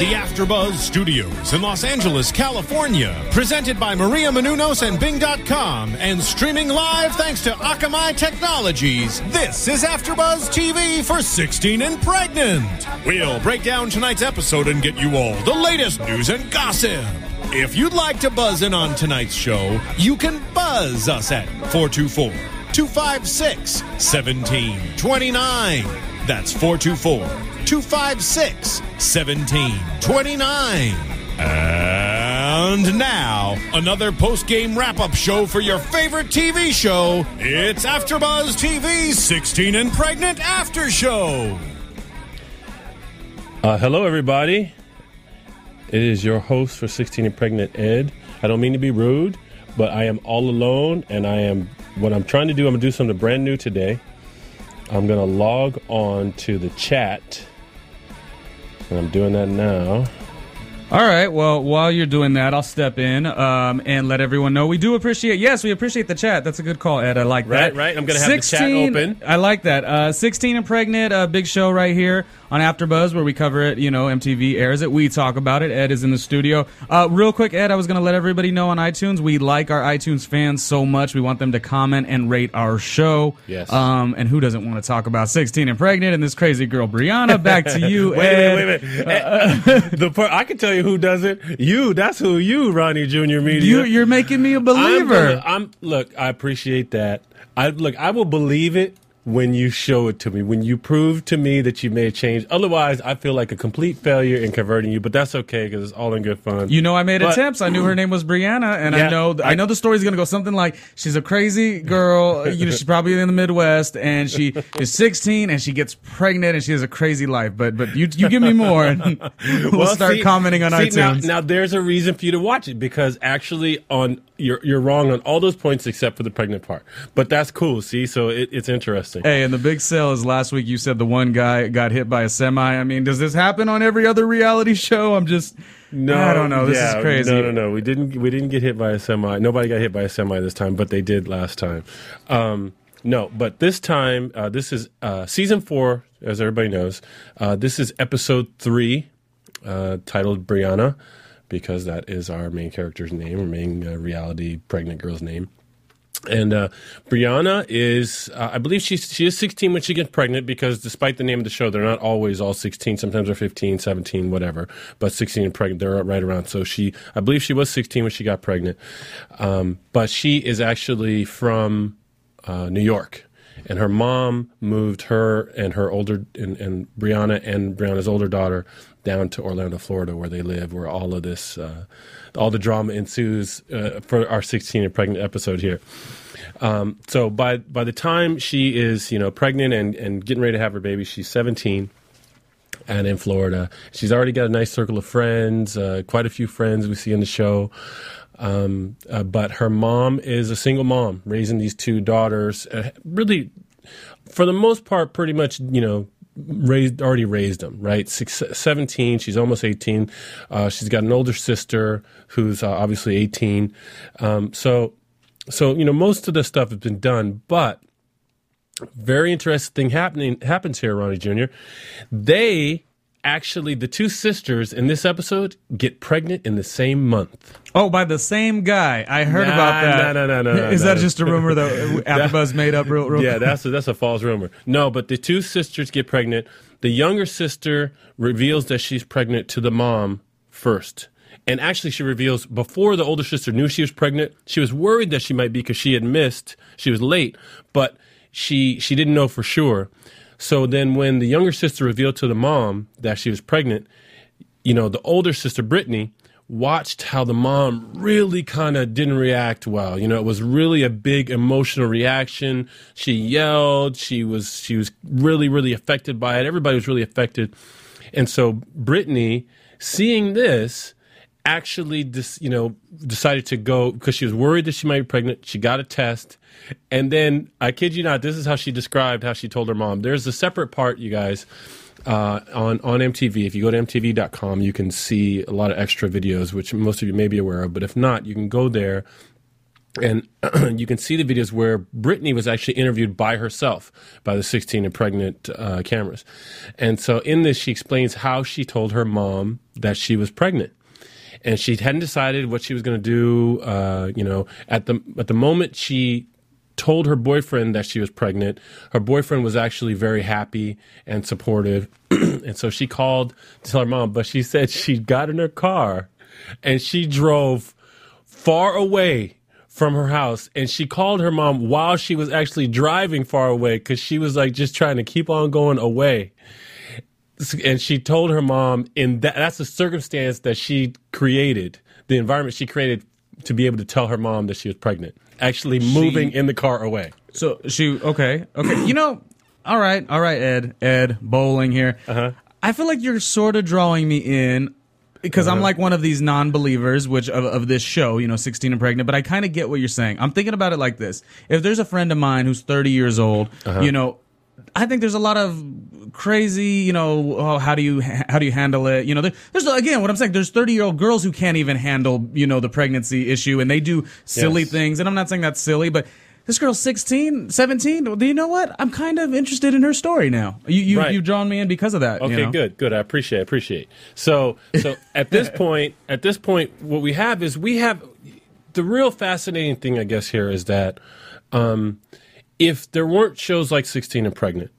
The AfterBuzz Studios in Los Angeles, California, presented by Maria Menounos and Bing.com, and streaming live thanks to Akamai Technologies. This is AfterBuzz TV for 16 and pregnant. We'll break down tonight's episode and get you all the latest news and gossip. If you'd like to buzz in on tonight's show, you can buzz us at 424 256 1729. That's 424 256 1729. And now, another post game wrap up show for your favorite TV show. It's AfterBuzz TV's 16 and Pregnant After Show. Uh, hello, everybody. It is your host for 16 and Pregnant, Ed. I don't mean to be rude, but I am all alone, and I am. What I'm trying to do, I'm gonna do something brand new today. I'm gonna log on to the chat, and I'm doing that now. All right. Well, while you're doing that, I'll step in um, and let everyone know we do appreciate. Yes, we appreciate the chat. That's a good call, Ed. I like Right, that. right. right. I'm gonna have the chat open. I like that. Uh, 16 and pregnant. A big show right here on AfterBuzz where we cover it. You know, MTV airs it. We talk about it. Ed is in the studio. Uh, real quick, Ed. I was going to let everybody know on iTunes. We like our iTunes fans so much. We want them to comment and rate our show. Yes. Um, and who doesn't want to talk about 16 and pregnant and this crazy girl Brianna? Back to you, Wait, Ed. wait, wait, wait. Eh, the part, I can tell you who does it. You. That's who you, Ronnie Junior Media. You, you're making me a I'm, believer. gonna- I'm look. I appreciate that. I look. I will believe it when you show it to me. When you prove to me that you made a change. Otherwise, I feel like a complete failure in converting you. But that's okay because it's all in good fun. You know, I made But- attempts. I knew her name was Brianna, and Yeah, I know I, I- know the story's gonna go something like she's a crazy girl. you know, she's probably in the Midwest, and she is 16, and she gets pregnant, and she has a crazy life. But but you you give me more, and we'll, Well, start see- commenting on see, now- iTunes. Now, there's a reason for you to watch it because actually, on you're you're wrong on all those points except for the pregnant part. But that's cool. See, so it, it's interesting. Hey, and the big sell is last week. You said the one guy got hit by a semi. I mean, does this happen on every other reality show? I'm just No, I don't know. This yeah, is crazy. No, no, no. We didn't. We didn't get hit by a semi. Nobody got hit by a semi this time, but they did last time. Um, no, but this time, uh, this is uh, season four, as everybody knows. Uh, this is episode three, uh, titled Brianna, because that is our main character's name, our main uh, reality pregnant girl's name. And uh, Brianna is, uh, I believe she's, she is 16 when she gets pregnant because despite the name of the show, they're not always all 16. Sometimes they're 15, 17, whatever. But 16 and pregnant, they're right around. So she, I believe she was 16 when she got pregnant. Um, but she is actually from uh, New York. And her mom moved her and her older, and, and Brianna and Brianna's older daughter down to Orlando, Florida, where they live, where all of this, uh, all the drama ensues uh, for our 16 and pregnant episode here. Um, so by by the time she is you know pregnant and, and getting ready to have her baby, she's 17 and in Florida. She's already got a nice circle of friends, uh, quite a few friends we see in the show. Um, uh, but her mom is a single mom raising these two daughters. Uh, really, for the most part, pretty much you know raised already raised them right? Six, 17 she's almost 18 uh, she's got an older sister who's uh, obviously 18 um, so so you know most of the stuff has been done but very interesting thing happening happens here ronnie jr they actually the two sisters in this episode get pregnant in the same month oh, by the same guy. I heard Nah, about that. no, no, no, no, Is no. that just a rumor that AfterBuzz made up? Real, real yeah, that's a, that's a false rumor. No, but the two sisters get pregnant. The younger sister reveals that she's pregnant to the mom first. And actually, she reveals before the older sister knew she was pregnant. She was worried that she might be because she had missed. She was late, but she she didn't know for sure. So then, when the younger sister revealed to the mom that she was pregnant, you know, the older sister Brittany watched how the mom really kind of didn't react well. You know, it was really a big emotional reaction. She yelled. She was she was really really affected by it. Everybody was really affected. And so Brittany, seeing this, actually, dis, you know, decided to go because she was worried that she might be pregnant. She got a test, and then I kid you not, this is how she described how she told her mom. There's a separate part, you guys. Uh, on on MTV, if you go to MTV.com, you can see a lot of extra videos, which most of you may be aware of. But if not, you can go there and you can see the videos where Brittany was actually interviewed by herself by the 16 and pregnant uh, cameras. And so in this, she explains how she told her mom that she was pregnant. And she hadn't decided what she was going to do. Uh, you know, at the at the moment she told her boyfriend that she was pregnant. Her boyfriend was actually very happy and supportive. and so she called to tell her mom, but she said she got in her car and she drove far away from her house and she called her mom while she was actually driving far away because she was like just trying to keep on going away and she told her mom in that that's the circumstance that she created the environment she created to be able to tell her mom that she was pregnant actually moving in the car away So she okay, okay. You know, all right, all right, Ed, Ed, bowling here. Uh-huh. I feel like you're sort of drawing me in because I'm like one of these non-believers, which of, of this show, you know, 16 and pregnant. But I kind of get what you're saying. I'm thinking about it like this: if there's a friend of mine who's 30 years old, you know. I think there's a lot of crazy, you know, oh, how do you how do you handle it? You know, there, there's again what I'm saying. There's 30 year old girls who can't even handle, you know, the pregnancy issue, and they do silly Yes. things. And I'm not saying that's silly, but this girl's 16, 17. Well, Do you know what? I'm kind of interested in her story now. You you Right. you've drawn me in because of that. you Okay, know? good, good. I appreciate, I appreciate. So, so at this point, at this point, what we have is we have the real fascinating thing, I guess, here is that um, if there weren't shows like Sixteen and Pregnant,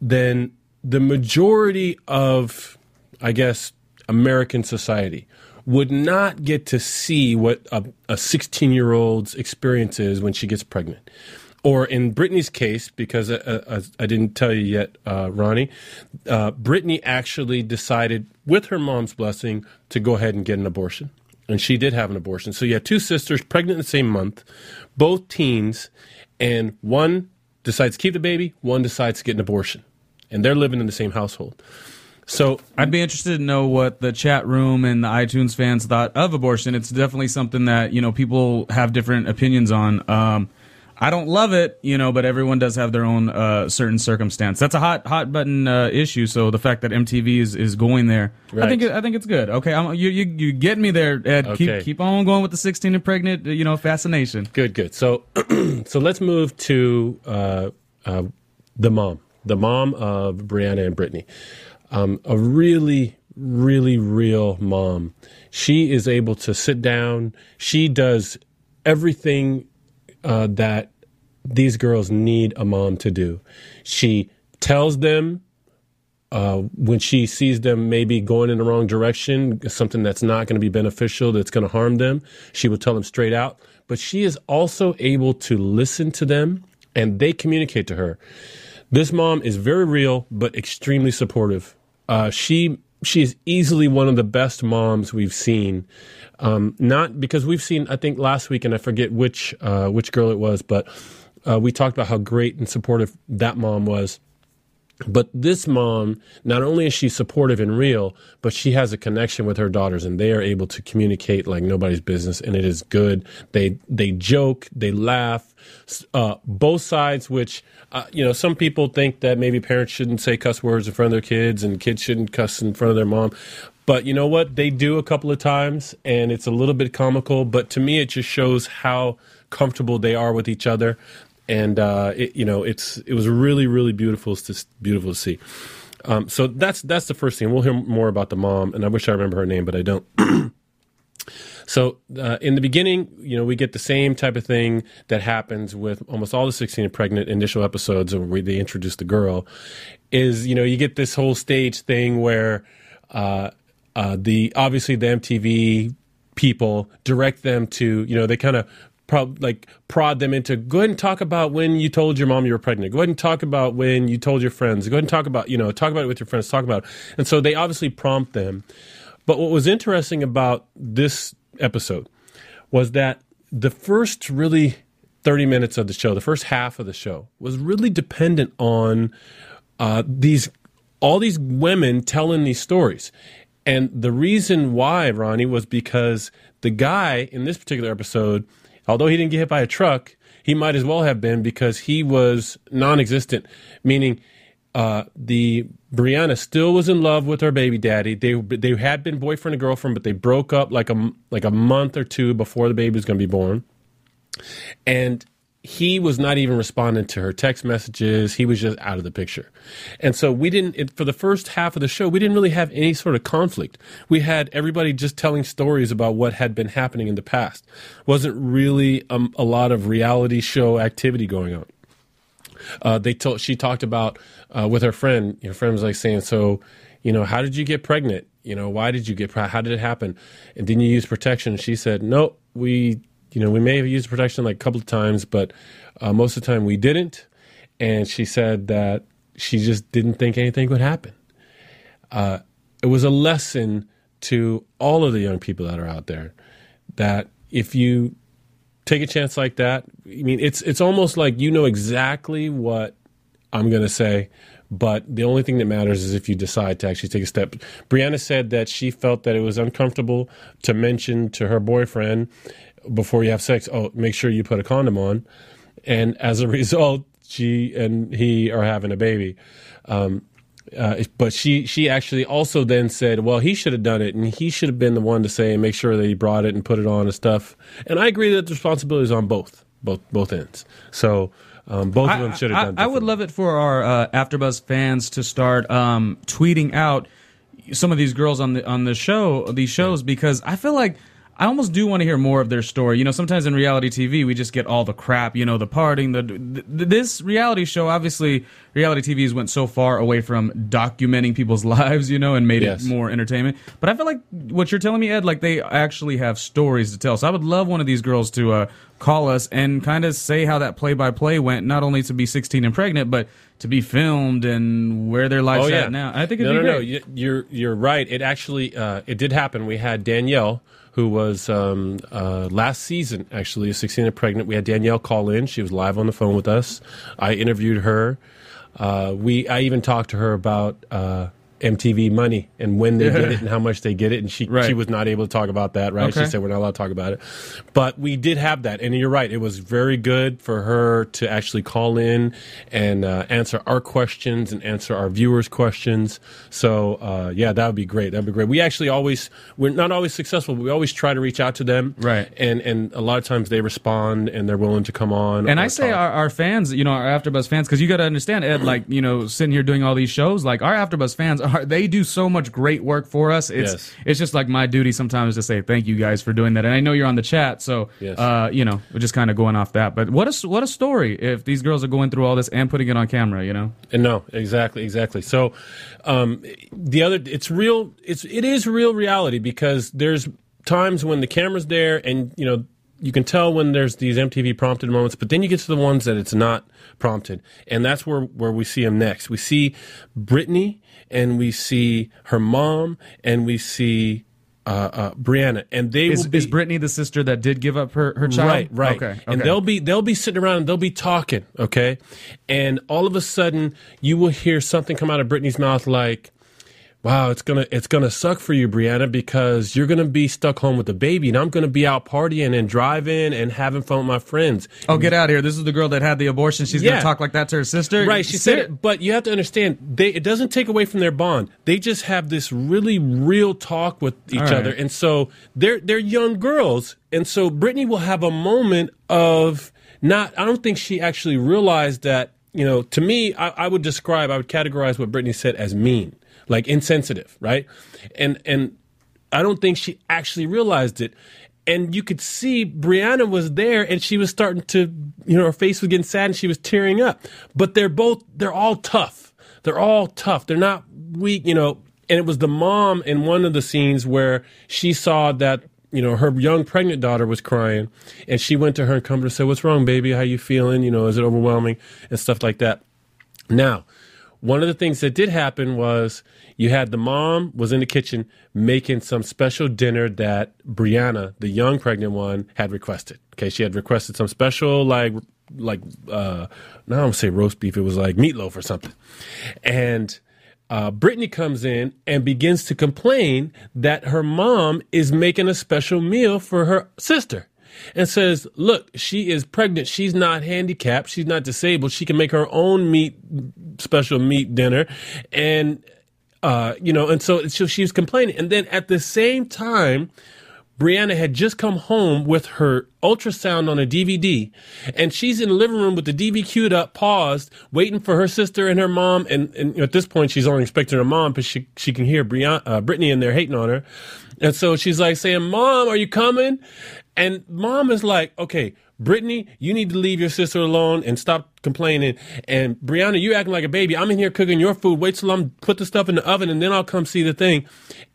then the majority of, I guess, American society would not get to see what a 16 year old's experience is when she gets pregnant. Or in Brittany's case, because uh, uh, I didn't tell you yet, uh, Ronnie, uh, Brittany actually decided, with her mom's blessing, to go ahead and get an abortion. And she did have an abortion. So you had two sisters pregnant in the same month, both teens, and one decides to keep the baby, one decides to get an abortion. And they're living in the same household. So I'd be interested to know what the chat room and the iTunes fans thought of abortion. It's definitely something that you know people have different opinions on. Um, I don't love it, you know, but everyone does have their own uh, certain circumstance. That's a hot hot button uh, issue. So the fact that MTV is, is going there, I think it, I think it's good. Okay, I'm, you you you get me there, Ed. Okay. Keep keep on going with the 16 and pregnant, you know, fascination. Good, good. So, so let's move to uh, uh, the mom, the mom of Brianna and Brittany. Um, a really, really real mom. She is able to sit down. She does everything uh, that these girls need a mom to do. She tells them uh, when she sees them maybe going in the wrong direction, something that's not going to be beneficial, that's going to harm them, she will tell them straight out. But she is also able to listen to them and they communicate to her. This mom is very real, but extremely supportive. Uh, she she is easily one of the best moms we've seen. Um, not because we've seen, I think last week, and I forget which uh, which girl it was, but uh, we talked about how great and supportive that mom was. But this mom, not only is she supportive and real, but she has a connection with her daughters, and they are able to communicate like nobody's business, and it is good. They they joke, they laugh, uh, both sides. Which uh, you know, some people think that maybe parents shouldn't say cuss words in front of their kids, and kids shouldn't cuss in front of their mom. But you know what? They do a couple of times, and it's a little bit comical. But to me, it just shows how comfortable they are with each other and uh, it, you know it's it was really really beautiful to beautiful to see. Um, so that's that's the first thing. We'll hear more about the mom, and I wish I remember her name, but I don't. so uh, in the beginning, you know, we get the same type of thing that happens with almost all the 16 and pregnant initial episodes where they introduce the girl. Is you know you get this whole stage thing where uh, uh, the obviously the MTV people direct them to you know they kind of like prod them into go ahead and talk about when you told your mom you were pregnant. Go ahead and talk about when you told your friends. Go ahead and talk about you know talk about it with your friends. Talk about it. and so they obviously prompt them. But what was interesting about this episode was that the first really 30 minutes of the show, the first half of the show, was really dependent on uh, these all these women telling these stories. And the reason why, Ronnie, was because the guy in this particular episode, although he didn't get hit by a truck, he might as well have been because he was non-existent, meaning uh, the Brianna still was in love with her baby daddy. They they had been boyfriend and girlfriend, but they broke up like a like a month or two before the baby was going to be born. And he was not even responding to her text messages. He was just out of the picture. And so we didn't, it, for the first half of the show, we didn't really have any sort of conflict. We had everybody just telling stories about what had been happening in the past. Wasn't really um, a lot of reality show activity going on. Uh, they told, she talked about, uh, with her friend, her friend was like saying, so, you know, how did you get pregnant? You know, why did you get, pregnant? how did it happen? And didn't you use protection? She said, no, we you know, we may have used protection like a couple of times, but uh, most of the time we didn't. And she said that she just didn't think anything would happen. Uh, it was a lesson to all of the young people that are out there that if you take a chance like that, I mean, it's it's almost like you know exactly what I'm going to say, but the only thing that matters is if you decide to actually take a step. Brianna said that she felt that it was uncomfortable to mention to her boyfriend before you have sex, oh, make sure you put a condom on. And as a result, she and he are having a baby. Um, uh, but she she actually also then said, well, he should have done it, and he should have been the one to say and make sure that he brought it and put it on and stuff. And I agree that the responsibility is on both both both ends. So. Um, both of them should have done. I, I would love it for our uh, AfterBuzz fans to start um, tweeting out some of these girls on the on the show, these shows, because I feel like I almost do want to hear more of their story. You know, sometimes in reality TV, we just get all the crap, you know, the parting, the, this reality show, obviously, reality TV, TVs went so far away from documenting people's lives, you know, and made yes. it more entertainment. But I feel like what you're telling me, Ed, like they actually have stories to tell. So I would love one of these girls to uh, call us and kind of say how that play by play went, not only to be 16 and pregnant, but to be filmed and where their lives oh, yeah. at now. I think it'd no, be no, great. No, you're you're right. It actually uh, it did happen. We had Danielle who was um, uh, last season actually 16 and pregnant. We had Danielle call in. She was live on the phone with us. I interviewed her. Uh, we I even talked to her about uh, MTV money and when they get it and how much they get it. And she right. she was not able to talk about that, right? Okay. She said we're not allowed to talk about it. But we did have that, and you're right. It was very good for her to actually call in and uh, answer our questions and answer our viewers' questions. So uh, yeah, that would be great. That would be great. We actually always we're not always successful, but we always try to reach out to them, right? And and a lot of times they respond and they're willing to come on. And I say our, our, fans, you know, our AfterBuzz fans, because you got to understand, Ed, like you know, sitting here doing all these shows, like our AfterBuzz fans are they do so much great work for us. It's yes. it's just like my duty sometimes to say thank you guys for doing that. And I know you're on the chat, so yes. uh, you know, we're just kind of going off that. But what a what a story if these girls are going through all this and putting it on camera, you know? And no, exactly, exactly. So um, the other, it's real. It's it is real reality because there's times when the camera's there and you know you can tell when there's these MTV prompted moments, but then you get to the ones that it's not prompted, and that's where where we see them next. We see Brittany, and we see her mom, and we see uh, uh, Brianna, and they is, be, is Brittany the sister that did give up her, her child? Right, right. Okay, okay, and they'll be they'll be sitting around and they'll be talking, okay, and all of a sudden you will hear something come out of Brittany's mouth like, wow, it's gonna it's gonna suck for you, Brianna, because you're gonna be stuck home with the baby, and I'm gonna be out partying and driving and having fun with my friends. Oh, get out of here! This is the girl that had the abortion. She's yeah. gonna talk like that to her sister, right? She said it, but you have to understand, they it doesn't take away from their bond. They just have this really real talk with each right. other, and so they're they're young girls, and so Brittany will have a moment of not. I don't think she actually realized that. You know, to me, I, I would describe, I would categorize what Brittany said as mean like insensitive, right? And and I don't think she actually realized it. And you could see Brianna was there and she was starting to, you know, her face was getting sad and she was tearing up. But they're both, they're all tough. They're all tough. They're not weak, you know. And it was the mom in one of the scenes where she saw that, you know, her young pregnant daughter was crying and she went to her and comforted her said, What's wrong, baby? How you feeling? You know, is it overwhelming? And stuff like that. Now, one of the things that did happen was you had the mom was in the kitchen making some special dinner that Brianna, the young pregnant one, had requested. Okay, she had requested some special like like uh now I'm gonna say roast beef. It was like meatloaf or something, and uh, Brittany comes in and begins to complain that her mom is making a special meal for her sister and says, Look, she is pregnant. She's not handicapped. She's not disabled. She can make her own meat, special meat dinner. And, uh, you know, and so, so she was complaining. And then at the same time, Brianna had just come home with her ultrasound on a DVD, and she's in the living room with the DVD queued up, paused, waiting for her sister and her mom. And, and at this point, she's only expecting her mom, but she she can hear Brianna, uh, Brittany in there hating on her, and so she's like saying, "Mom, are you coming?" And mom is like, "Okay." Brittany, you need to leave your sister alone and stop complaining. And Brianna, you acting like a baby. I'm in here cooking your food. Wait till I'm put the stuff in the oven and then I'll come see the thing.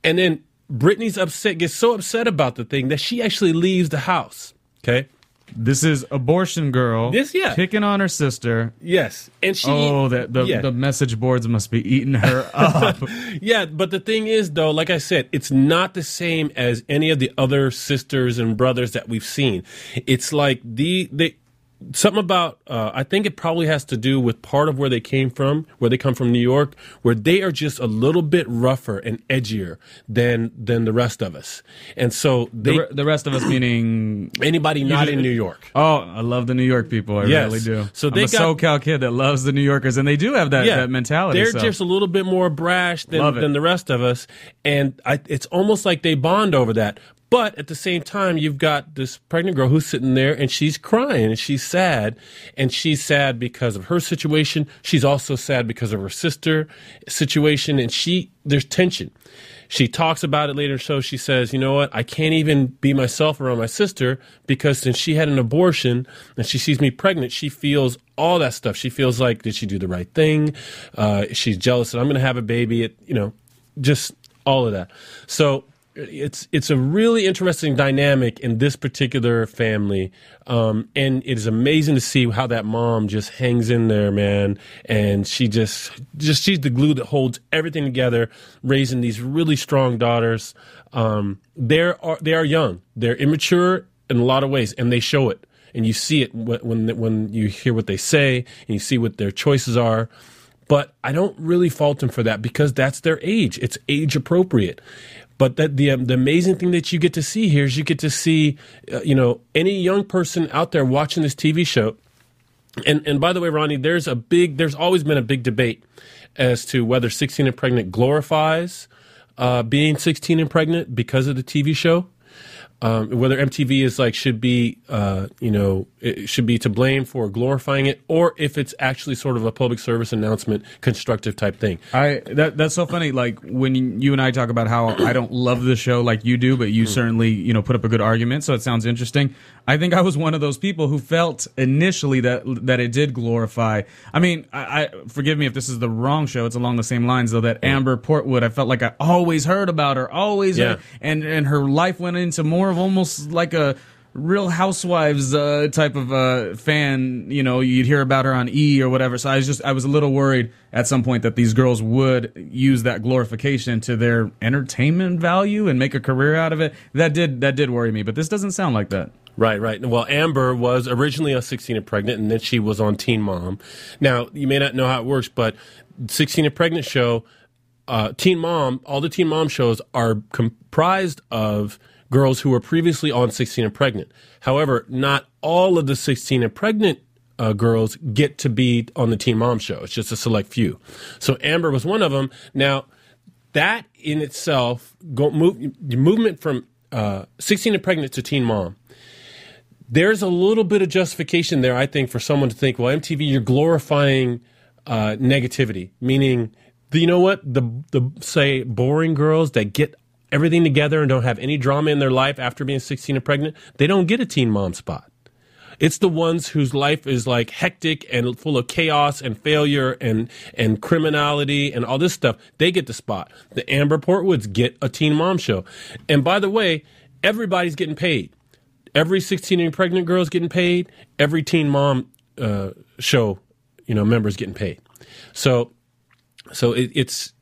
And then Brittany's upset, gets so upset about the thing that she actually leaves the house. Okay. This is abortion girl. This- yeah. picking on her sister. Yes. And she. Oh, that the, yeah. the message boards must be eating her up. Yeah, but the thing is, though, like I said, it's not the same as any of the other sisters and brothers that we've seen. It's like the they something about uh, I think it probably has to do with part of where they came from, where they come from New York, where they are just a little bit rougher and edgier than than the rest of us, and so the, they re- the rest of us meaning. anybody not in New York. Oh, I love the New York people. I Yes. really do. So I'm they a got- SoCal kid that loves the New Yorkers, and they do have that, that mentality. They're so. just a little bit more brash than, than the rest of us, and I, it's almost like they bond over that. But at the same time, you've got this pregnant girl who's sitting there and she's crying and she's sad, and she's sad because of her situation. She's also sad because of her sister situation, and she there's tension. She talks about it later So. She says, "You know what? I can't even be myself around my sister because since she had an abortion and she sees me pregnant, she feels all that stuff. She feels like did she do the right thing? Uh, she's jealous that I'm going to have a baby. It, you know, just all of that. So it's it's a really interesting dynamic in this particular family, um, and it is amazing to see how that mom just hangs in there, man. And she just just she's the glue that holds everything together, raising these really strong daughters. Um, they're they are young, they're immature in a lot of ways, and they show it. And you see it when when you hear what they say, and you see what their choices are but I don't really fault them for that because that's their age. It's age appropriate. But that the um, the amazing thing that you get to see here is you get to see, uh, you know, any young person out there watching this TV show. And and by the way, Ronnie, there's a big, there's always been a big debate as to whether 16 and pregnant glorifies uh, being 16 and pregnant because of the TV show. Um, whether MTV is like should be uh, you know it should be to blame for glorifying it, or if it's actually sort of a public service announcement, constructive type thing. I that that's so funny. Like when you and I talk about how I don't love the show like you do, but you certainly you know put up a good argument, so it sounds interesting. I think I was one of those people who felt initially that that it did glorify. I mean, I, I forgive me if this is the wrong show. It's along the same lines though. That Amber Portwood, I felt like I always heard about her, always, Yeah. heard, and and her life went into more of almost like a real housewives uh, type of uh, fan you know you'd hear about her on e or whatever so i was just i was a little worried at some point that these girls would use that glorification to their entertainment value and make a career out of it that did that did worry me but this doesn't sound like that Right, right. Well, Amber was originally a 16 and pregnant, and then she was on Teen Mom. Now, you may not know how it works, but 16 and pregnant show, uh, Teen Mom, all the Teen Mom shows are comprised of girls who were previously on 16 and pregnant. However, not all of the 16 and pregnant uh, girls get to be on the Teen Mom show. It's just a select few. So Amber was one of them. Now, that in itself, go, move, the movement from uh, 16 and pregnant to Teen Mom there's a little bit of justification there, I think, for someone to think, well, MTV, you're glorifying uh, negativity, meaning, you know what, the the say boring girls that get everything together and don't have any drama in their life after being 16 and pregnant, they don't get a teen mom spot. It's the ones whose life is like hectic and full of chaos and failure and and criminality and all this stuff. They get the spot. The Amber Portwoods get a teen mom show. And by the way, everybody's getting paid. Every 16 and pregnant girl is getting paid. Every teen mom uh, show, you know, members getting paid. So, so it, it's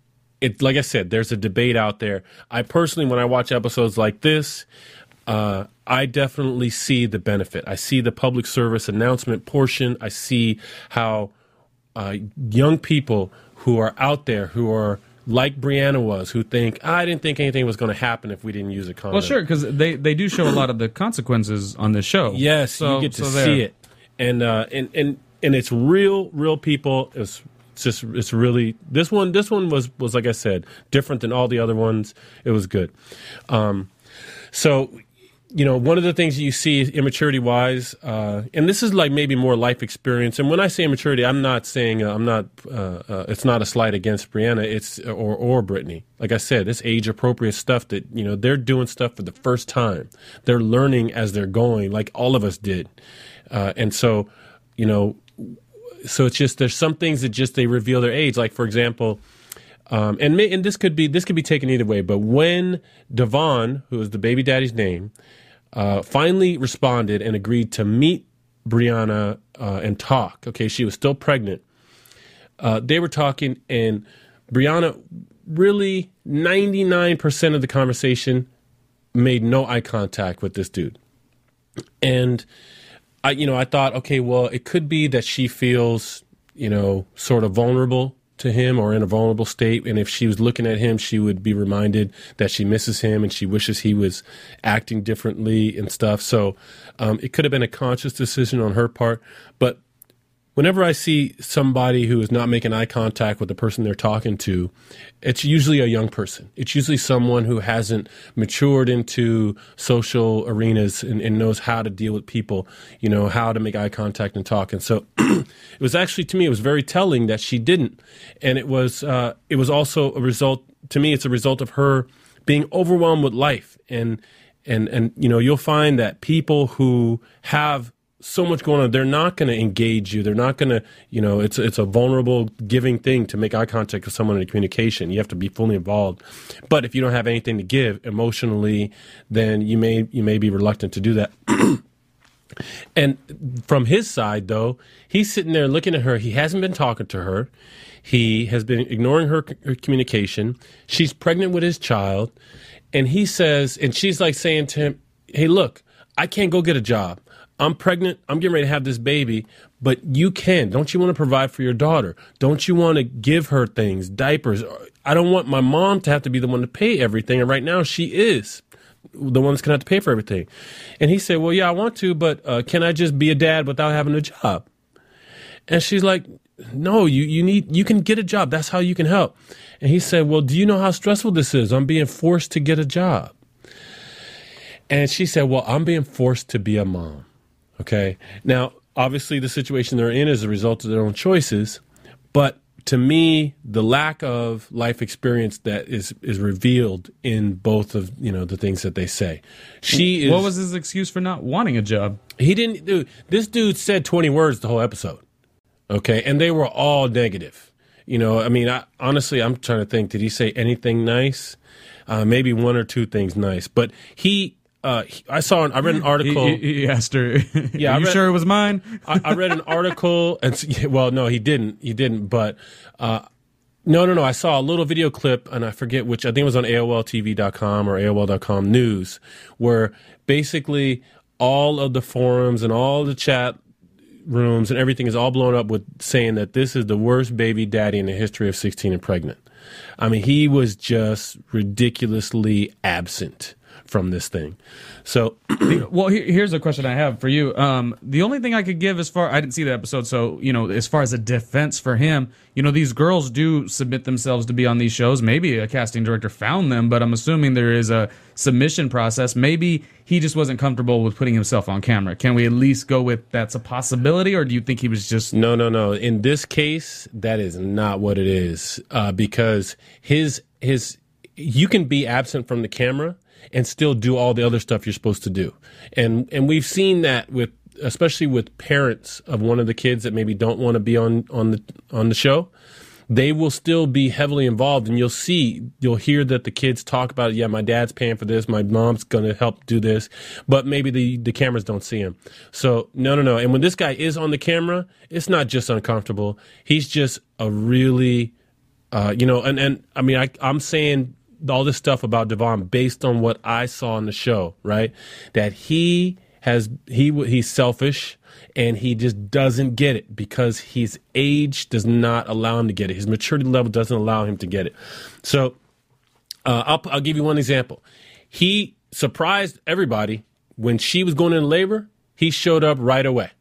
it like I said, there's a debate out there. I personally, when I watch episodes like this, uh, I definitely see the benefit. I see the public service announcement portion. I see how uh, young people who are out there who are like Brianna was, who think I didn't think anything was going to happen if we didn't use a condom. Well, sure, because they, they do show a lot of the consequences on this show. Yes, So- you get to so see it, and uh, and and and it's real, real people. It's it's just it's really this one. This one was was like I said, different than all the other ones. It was good. Um, so you know, one of the things that you see immaturity wise, uh, and this is like maybe more life experience. And when I say immaturity, I'm not saying uh, I'm not. Uh, uh, it's not a slight against Brianna. It's or or Brittany. Like I said, it's age appropriate stuff that you know they're doing stuff for the first time. They're learning as they're going, like all of us did. Uh, and so, you know, so it's just there's some things that just they reveal their age. Like for example, um, and and this could be this could be taken either way. But when Devon, who is the baby daddy's name, uh, finally responded and agreed to meet Brianna uh, and talk. Okay, she was still pregnant. Uh, they were talking, and Brianna really 99% of the conversation made no eye contact with this dude. And I, you know, I thought, okay, well, it could be that she feels, you know, sort of vulnerable to him or in a vulnerable state. And if she was looking at him, she would be reminded that she misses him and she wishes he was acting differently and stuff. So um, it could have been a conscious decision on her part. But whenever I see somebody who is not making eye contact with the person they're talking to, it's usually a young person. It's usually someone who hasn't matured into social arenas and, and knows how to deal with people, you know, how to make eye contact and talk. And so it was actually, to me, it was very telling that she didn't. And it was, uh, it was also a result, to me, it's a result of her being overwhelmed with life. And, and, and, you know, you'll find that people who have so much going on. They're not going to engage you. They're not going to, you know, it's it's a vulnerable, giving thing to make eye contact with someone in communication. You have to be fully involved. But if you don't have anything to give emotionally, then you may you may be reluctant to do that. and from his side, though, he's sitting there looking at her. He hasn't been talking to her. He has been ignoring her, her communication. She's pregnant with his child, and he says, and she's like saying to him, "Hey, look, I can't go get a job." I'm pregnant. I'm getting ready to have this baby, but you can. Don't you want to provide for your daughter? Don't you want to give her things, diapers? I don't want my mom to have to be the one to pay everything. And right now she is the one that's going to have to pay for everything. And he said, Well, yeah, I want to, but uh, can I just be a dad without having a job? And she's like, No, you, you need, you can get a job. That's how you can help. And he said, Well, do you know how stressful this is? I'm being forced to get a job. And she said, Well, I'm being forced to be a mom. Okay. Now, obviously, the situation they're in is a result of their own choices. But to me, the lack of life experience that is is revealed in both of you know the things that they say. She is. What was his excuse for not wanting a job? he didn't do? This dude said twenty words the whole episode. Okay, and they were all negative. You know, I mean, I, honestly, I'm trying to think. Did he say anything nice? Uh, maybe one or two things nice, but he. Uh, I saw. An, I read an article. he- he asked her, Yeah, I Are you read- sure it was mine? I, I read an article, and well, no, he didn't. He didn't. But uh, no, no, no. I saw a little video clip, and I forget which. I think it was on AOLTV.com or AOL.com news, where basically all of the forums and all the chat rooms and everything is all blown up with saying that this is the worst baby daddy in the history of 16 and pregnant. I mean, he was just ridiculously absent from this thing. So Well, here, here's a question I have for you. Um, the only thing I could give as far I didn't see the episode, so you know, as far as a defense for him, you know, these girls do submit themselves to be on these shows. Maybe a casting director found them, but I'm assuming there is a submission process. Maybe he just wasn't comfortable with putting himself on camera. Can we at least go with that's a possibility, or do you think he was just No, no, no. In this case, that is not what it is. Uh, because his his you can be absent from the camera and still do all the other stuff you're supposed to do. And and we've seen that with especially with parents of one of the kids that maybe don't want to be on on the on the show. They will still be heavily involved, and you'll see, you'll hear that the kids talk about, yeah, my dad's paying for this, my mom's going to help do this, but maybe the, the cameras don't see him. So, no, no, no. And when this guy is on the camera, it's not just uncomfortable. He's just a really, uh, you know, and, and I mean, I, I'm saying all this stuff about Devon based on what I saw on the show, right? That he has he he's selfish and he just doesn't get it because his age does not allow him to get it. His maturity level doesn't allow him to get it. So uh, I'll, I'll give you one example. He surprised everybody when she was going into labor. He showed up right away.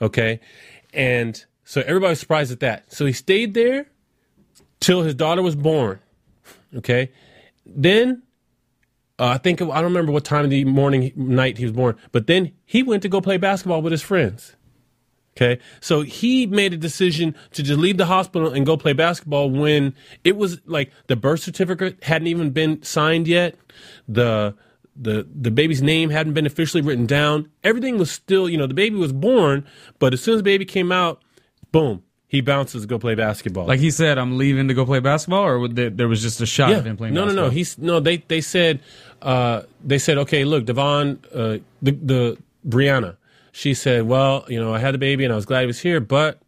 Okay. And so everybody was surprised at that. So he stayed there till his daughter was born. Okay. Then uh, I think I don't remember what time of the morning night he was born, but then he went to go play basketball with his friends. Okay, so he made a decision to just leave the hospital and go play basketball when it was like the birth certificate hadn't even been signed yet, the the the baby's name hadn't been officially written down. Everything was still, you know, the baby was born, but as soon as the baby came out, boom, he bounces to go play basketball. Like he said, I'm leaving to go play basketball, or would there, there was just a shot of him playing. No, no, basketball? no. He's no. They they said uh, they said okay. Look, Devon, uh, the the Brianna. She said, well, you know, I had the baby and I was glad he was here, but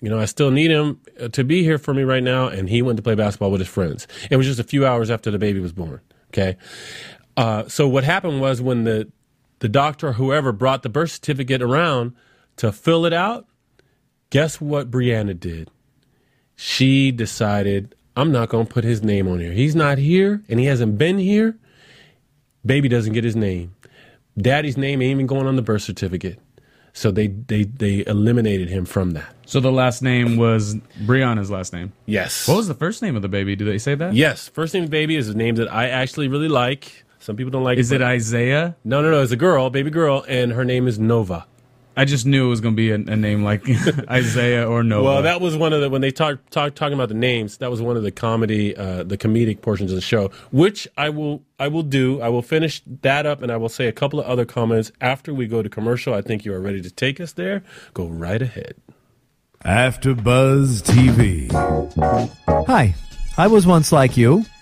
you know, I still need him uh, to be here for me right now. And he went to play basketball with his friends. It was just a few hours after the baby was born. Okay. Uh, so what happened was when the the doctor or whoever brought the birth certificate around to fill it out, guess what Brianna did? She decided, I'm not going to put his name on here. He's not here and he hasn't been here. Baby doesn't get his name. Daddy's name ain't even going on the birth certificate. So they, they, they eliminated him from that. So the last name was Brianna's last name. Yes. What was the first name of the baby? Do they say that? Yes. First name of the baby is a name that I actually really like. Some people don't like Is it Isaiah? No, no, no. It's a girl, baby girl, and her name is Nova. I just knew it was going to be a, a name like Isaiah or Noah. Well, that was one of the when they talk, talk talking about the names. That was one of the comedy, uh, the comedic portions of the show, which I will I will do. I will finish that up, and I will say a couple of other comments after we go to commercial. I think you are ready to take us there. Go right ahead. After Buzz TV. Hi, I was once like you,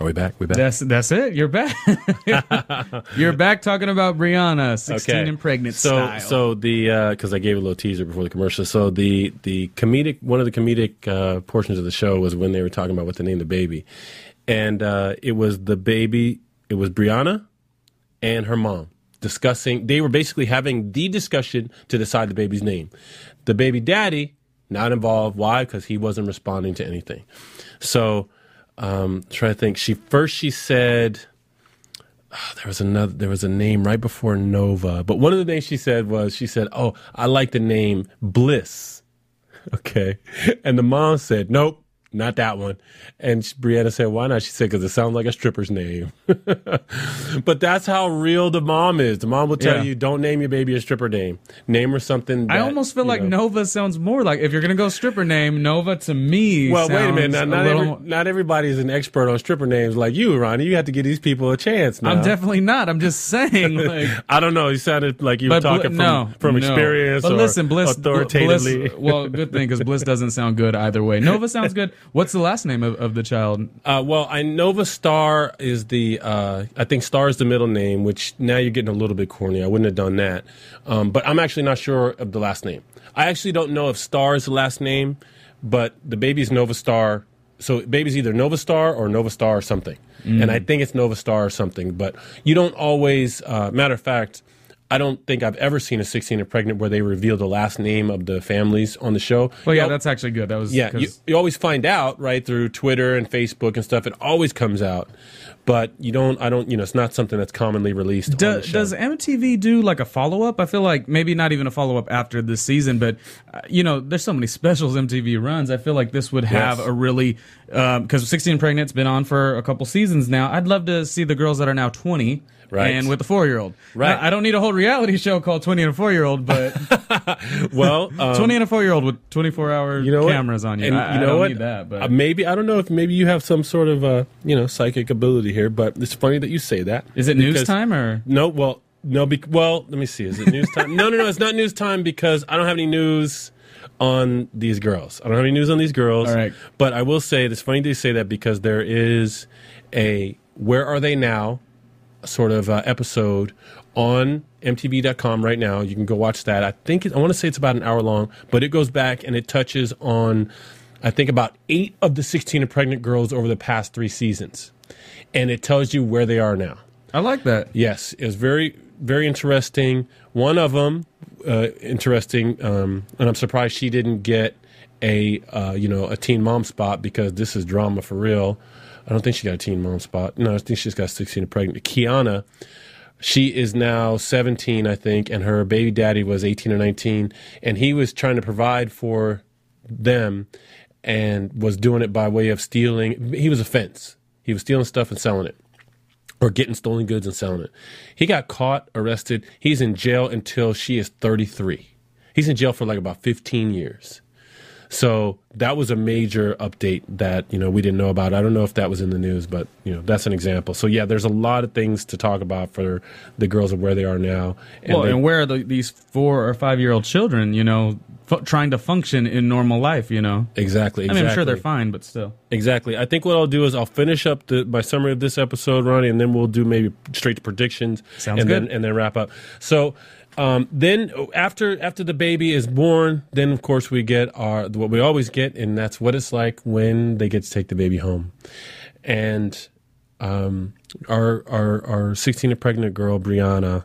Are we back? We back? That's that's it. You're back. You're back talking about Brianna, 16 and pregnant so, style. So the because I gave a little teaser before the commercial. So the the comedic one of the comedic uh, portions of the show was when they were talking about what to name the baby, and uh, it was the baby. It was Brianna and her mom discussing. They were basically having the discussion to decide the baby's name. The baby daddy not involved. Why? Because he wasn't responding to anything. So um, try to think. She first she said oh, there was another there was a name right before Nova, but one of the names she said was she said, "Oh, I like the name Bliss." Okay, and the mom said, "Nope." Not that one. And Brianna said, why not? She said, because it sounds like a stripper's name. but that's how real the mom is. The mom will tell Yeah. you, don't name your baby a stripper name. Name her something. I almost feel like know- Nova sounds more like if you're gonna go stripper name, Nova to me. Well, wait a minute. Not, a every, more- not everybody is an expert on stripper names like you, Ronnie. You have to give these people a chance now. I'm definitely not. I'm just saying. Like, I don't know. You sounded like you were but Bl- talking from, no, from no. experience But or listen, Bliss, authoritatively. Bliss, well, good thing because Bliss doesn't sound good either way. Nova sounds good. What's the last name of, of the child? Uh, well, I Nova Star is the uh, I think Star is the middle name, which now you're getting a little bit corny. I wouldn't have done that, um, but I'm actually not sure of the last name. I actually don't know if Star is the last name, but the baby's Nova Star. So baby's either Nova Star or Nova Star or something, and I think it's Nova Star or something. But you don't always. Uh, matter of fact, I don't think I've ever seen a 16 and pregnant where they reveal the last name of the families on the show. Well, yeah, You al- that's actually good. That was yeah. You, you always find out right through Twitter and Facebook and stuff. It always comes out, but you don't. I don't. You know, it's not something that's commonly released. on Do, the show. does MTV do like a follow up? I feel like maybe not even a follow up after this season, but uh, you know, there's so many specials MTV runs. I feel like this would have Yes. a really because 16 and Pregnant's been on for a couple seasons now. I'd love to see the girls that are now 20. Right. And with the four year old. Right. I, I don't need a whole reality show called 20 and a four year old, but well, um, 20 and a four year old with 24 hour you know what? cameras on you. And I, you know don't what? need that, but Uh, maybe I don't know if maybe you have some sort of uh, you know psychic ability here, but it's funny that you say that. is it news time or? No, well, no. Bec- well, let me see. Is it news time? no, no, no. It's not news time because I don't have any news on these girls. I don't have any news on these girls. All right. But I will say it's funny to say that because there is a "Where Are They Now" sort of uh, episode on MTV.com right now. You can go watch that. I think it, I want to say it's about an hour long, but it goes back and it touches on I think about eight of the 16 pregnant girls over the past three seasons, and it tells you where they are now. I like that. Yes, it was very, very interesting. One of them, uh, interesting, um, and I'm surprised she didn't get a, uh, you know, a teen mom spot because this is drama for real. I don't think she got a teen mom spot. No, I think she's got 16 and pregnant. Kiana, she is now 17, I think, and her baby daddy was 18 or 19, and he was trying to provide for them and was doing it by way of stealing. He was a fence. He was stealing stuff and selling it or getting stolen goods and selling it. He got caught, arrested. He's in jail until she is 33. He's in jail for like about 15 years. So that was a major update that you know we didn't know about. I don't know if that was in the news, but you know that's an example. So yeah, there's a lot of things to talk about for the girls of where they are now. And well, they- and where are the, these four or five year old children, you know, fu- trying to function in normal life, you know? exactly, exactly. I mean, I'm sure they're fine, but still. Exactly. I think what I'll do is I'll finish up the, my summary of this episode, Ronnie, and then we'll do maybe straight to predictions. Sounds and good. Then, and then wrap up. So um, then after after the baby is born, then of course we get our what we always get, and that's what it's like when they get to take the baby home. And um, our our our 16 and pregnant girl Brianna,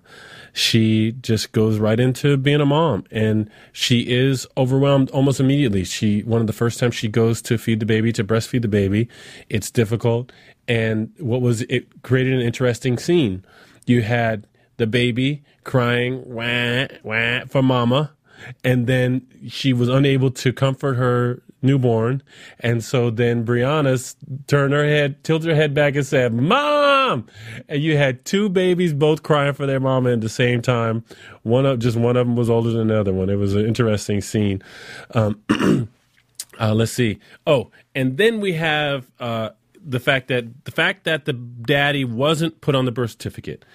she just goes right into being a mom, and she is overwhelmed almost immediately. She one of the first times she goes to feed the baby to breastfeed the baby, it's difficult, and what was it created an interesting scene. You had the baby crying wah wah for mama, and then she was unable to comfort her newborn, and so then Brianna turned her head, tilted her head back, and said, "Mom!" And you had two babies both crying for their mama at the same time. One of just one of them was older than the other one. It was an interesting scene. Um, uh, let's see. Oh, and then we have uh, the fact that the fact that the daddy wasn't put on the birth certificate.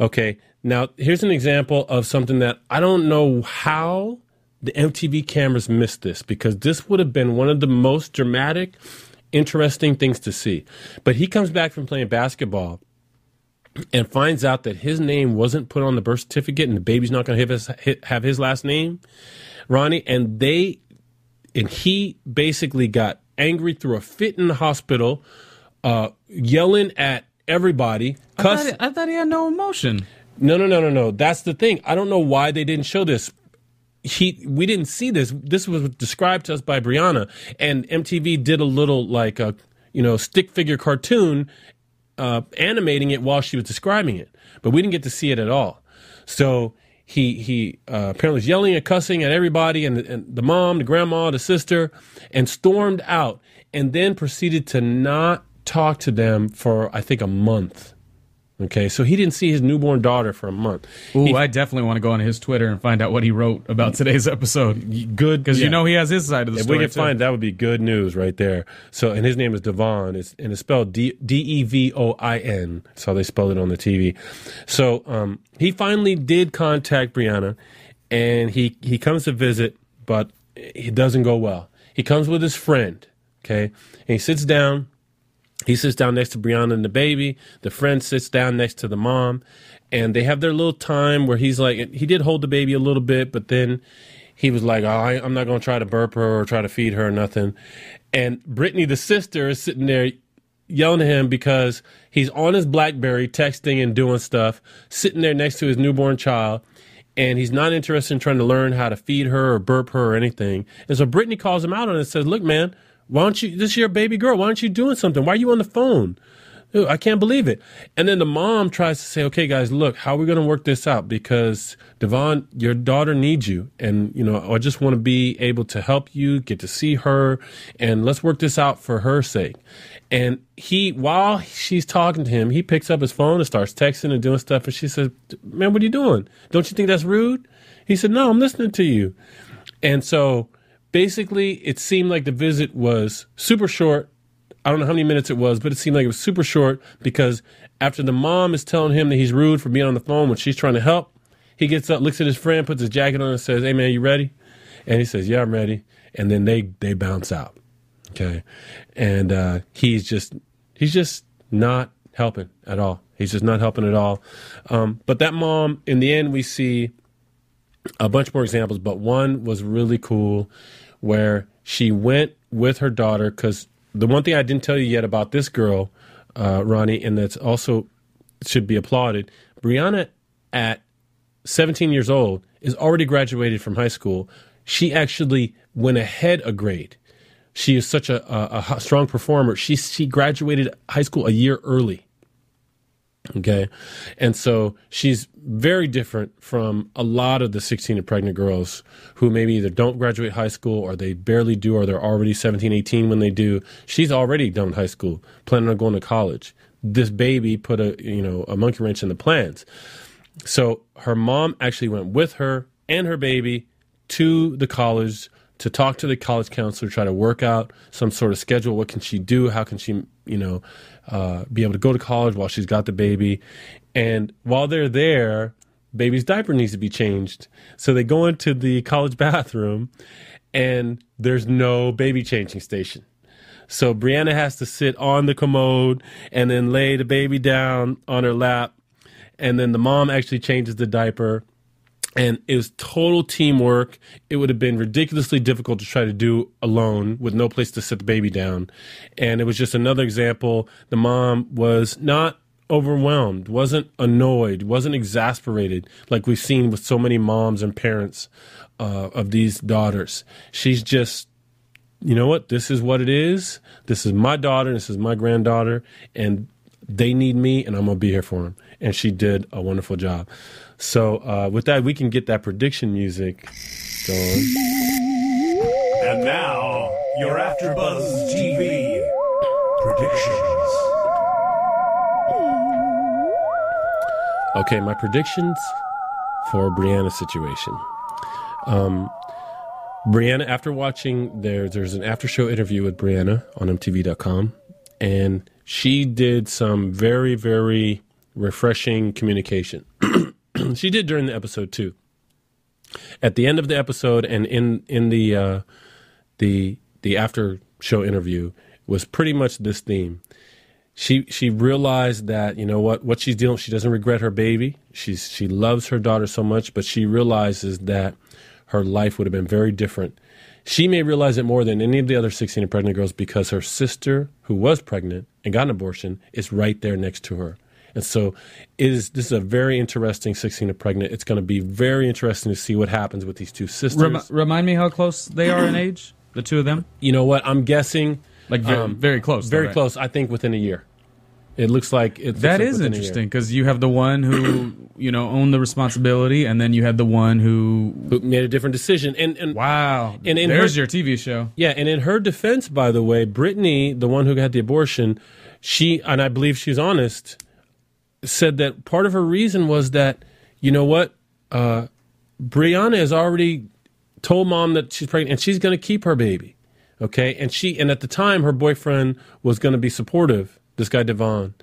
Okay, now here's an example of something that I don't know how the MTV cameras missed this because this would have been one of the most dramatic, interesting things to see. But he comes back from playing basketball and finds out that his name wasn't put on the birth certificate and the baby's not going to have his, last name, Ronnie, and they and he basically got angry, through a fit in the hospital, uh, yelling at everybody, I cuss. thought, I thought he had no emotion. No, no, no, no, no. That's the thing. I don't know why they didn't show this. He, we didn't see this. This was described to us by Brianna, and MTV did a little like a, you know, stick figure cartoon, uh, animating it while she was describing it, but we didn't get to see it at all. So he he uh, apparently was yelling and cussing at everybody, and, and the mom, the grandma, the sister, and stormed out, and then proceeded to not talk to them for I think a month. Okay, so he didn't see his newborn daughter for a month. Ooh, He- I definitely want to go on his Twitter and find out what he wrote about today's episode. good Because yeah. you know he has his side of the if story. If we can too. find that would be good news right there. So, and his name is Devon, it's, and it's spelled D D E V O I N. That's how they spelled it on the TV. So, um, he finally did contact Brianna, and he he comes to visit, but it doesn't go well. He comes with his friend, okay, and he sits down. He sits down next to Brianna and the baby. The friend sits down next to the mom, and they have their little time where he's like, he did hold the baby a little bit, but then he was like, oh, I, I'm not going to try to burp her or try to feed her or nothing. And Brittany, the sister, is sitting there yelling at him because he's on his Blackberry texting and doing stuff, sitting there next to his newborn child, and he's not interested in trying to learn how to feed her or burp her or anything. And so Brittany calls him out on it and says, "Look, man, why don't you? This is your baby girl. Why aren't you doing something? Why are you on the phone?" I can't believe it. And then the mom tries to say, okay, guys, look, how are we going to work this out? Because Devon, your daughter needs you. And, you know, I just want to be able to help you, get to see her, and let's work this out for her sake. And he, while she's talking to him, he picks up his phone and starts texting and doing stuff. And she says, man, what are you doing? Don't you think that's rude? He said, no, I'm listening to you. And so basically, it seemed like the visit was super short I don't know how many minutes it was, but it seemed like it was super short because after the mom is telling him that he's rude for being on the phone when she's trying to help, he gets up, looks at his friend, puts his jacket on, and says, "Hey man, you ready?" And he says, "Yeah, I'm ready." And then they they bounce out. Okay, and uh, he's just he's just not helping at all. He's just not helping at all. Um, but that mom, in the end, we see a bunch more examples, but one was really cool where she went with her daughter because the one thing I didn't tell you yet about this girl, uh, Ronnie, and that's also should be applauded. Brianna, at 17 years old, is already graduated from high school. She actually went ahead a grade. She is such a, a, a strong performer. She she graduated high school a year early. Okay. And so she's very different from a lot of the 16 and pregnant girls who maybe either don't graduate high school or they barely do or they're already 17, 18 when they do. She's already done high school, planning on going to college. This baby put a, you know, a monkey wrench in the plans. So her mom actually went with her and her baby to the college to talk to the college counselor, try to work out some sort of schedule. What can she do? How can she, you know, uh, be able to go to college while she's got the baby? And while they're there, baby's diaper needs to be changed. So they go into the college bathroom, and there's no baby changing station. So Brianna has to sit on the commode and then lay the baby down on her lap. And then the mom actually changes the diaper and it was total teamwork. It would have been ridiculously difficult to try to do alone with no place to sit the baby down. And it was just another example. The mom was not overwhelmed, wasn't annoyed, wasn't exasperated like we've seen with so many moms and parents uh, of these daughters. She's just, you know what? This is what it is. This is my daughter. This is my granddaughter. And they need me, and I'm going to be here for them. And she did a wonderful job. So uh, with that, we can get that prediction music going. And now, your AfterBuzz TV predictions. Okay, my predictions for Brianna's situation. Um, Brianna, after watching there, there's an after show interview with Brianna on MTV.com, and she did some very, very refreshing communication. She did during the episode too. At the end of the episode and in in the uh, the the after show interview was pretty much this theme. She she realized that you know what what she's dealing. She doesn't regret her baby. She's she loves her daughter so much, but she realizes that her life would have been very different. She may realize it more than any of the other 16 and pregnant girls because her sister, who was pregnant and got an abortion, is right there next to her. And so it is this is a very interesting 16 to pregnant. It's going to be very interesting to see what happens with these two sisters. Rem- remind me how close they are in age, the two of them. you know what? I'm guessing Like very, um, very close. though, very right? close. I think within a year. It looks like it. looks That like is within a year. interesting because you have the one who you know owned the responsibility, and then you had the one who Who made a different decision. And and wow. And there's her- your TV show. yeah, and in her defense, by the way, Brittany, the one who had the abortion, she and I believe she's honest, said that part of her reason was that you know what, uh, Brianna has already told mom that she's pregnant and she's going to keep her baby, okay? And she and at the time her boyfriend was going to be supportive. This guy Devon,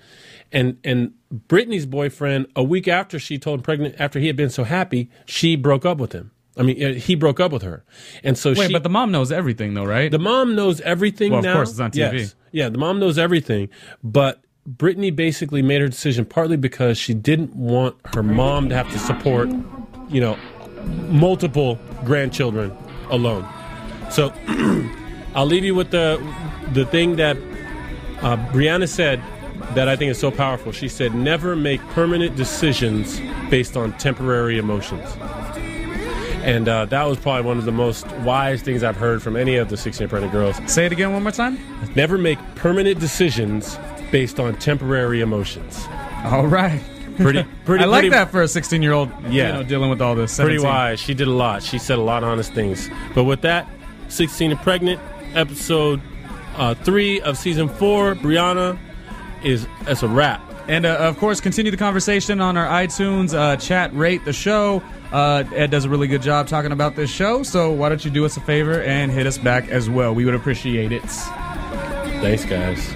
and and Brittany's boyfriend a week after she told him pregnant after he had been so happy, she broke up with him. I mean, uh, he broke up with her, and so Wait, she, but the mom knows everything though, right? the mom knows everything Well, of now. course, it's on TV. Yes. Yeah, the mom knows everything. But Brittany basically made her decision partly because she didn't want her mom to have to support, you know, multiple grandchildren alone. So I'll leave you with the the thing that uh, Brianna said that I think is so powerful. She said, "Never make permanent decisions based on temporary emotions." And uh, that was probably one of the most wise things I've heard from any of the 16 and pregnant girls. Say it again one more time. Never make permanent decisions based on temporary emotions. All right. Pretty, pretty. I like pretty, that for a 16 year old. Yeah. you know, dealing with all this. Pretty wise. She did a lot. She said a lot of honest things. But with that, 16 and pregnant, episode uh, three of season four, Brianna is that's a wrap. And uh, of course, continue the conversation on our iTunes uh, chat, rate the show. Uh, Ed does a really good job talking about this show, so why don't you do us a favor and hit us back as well? We would appreciate it. Thanks, guys.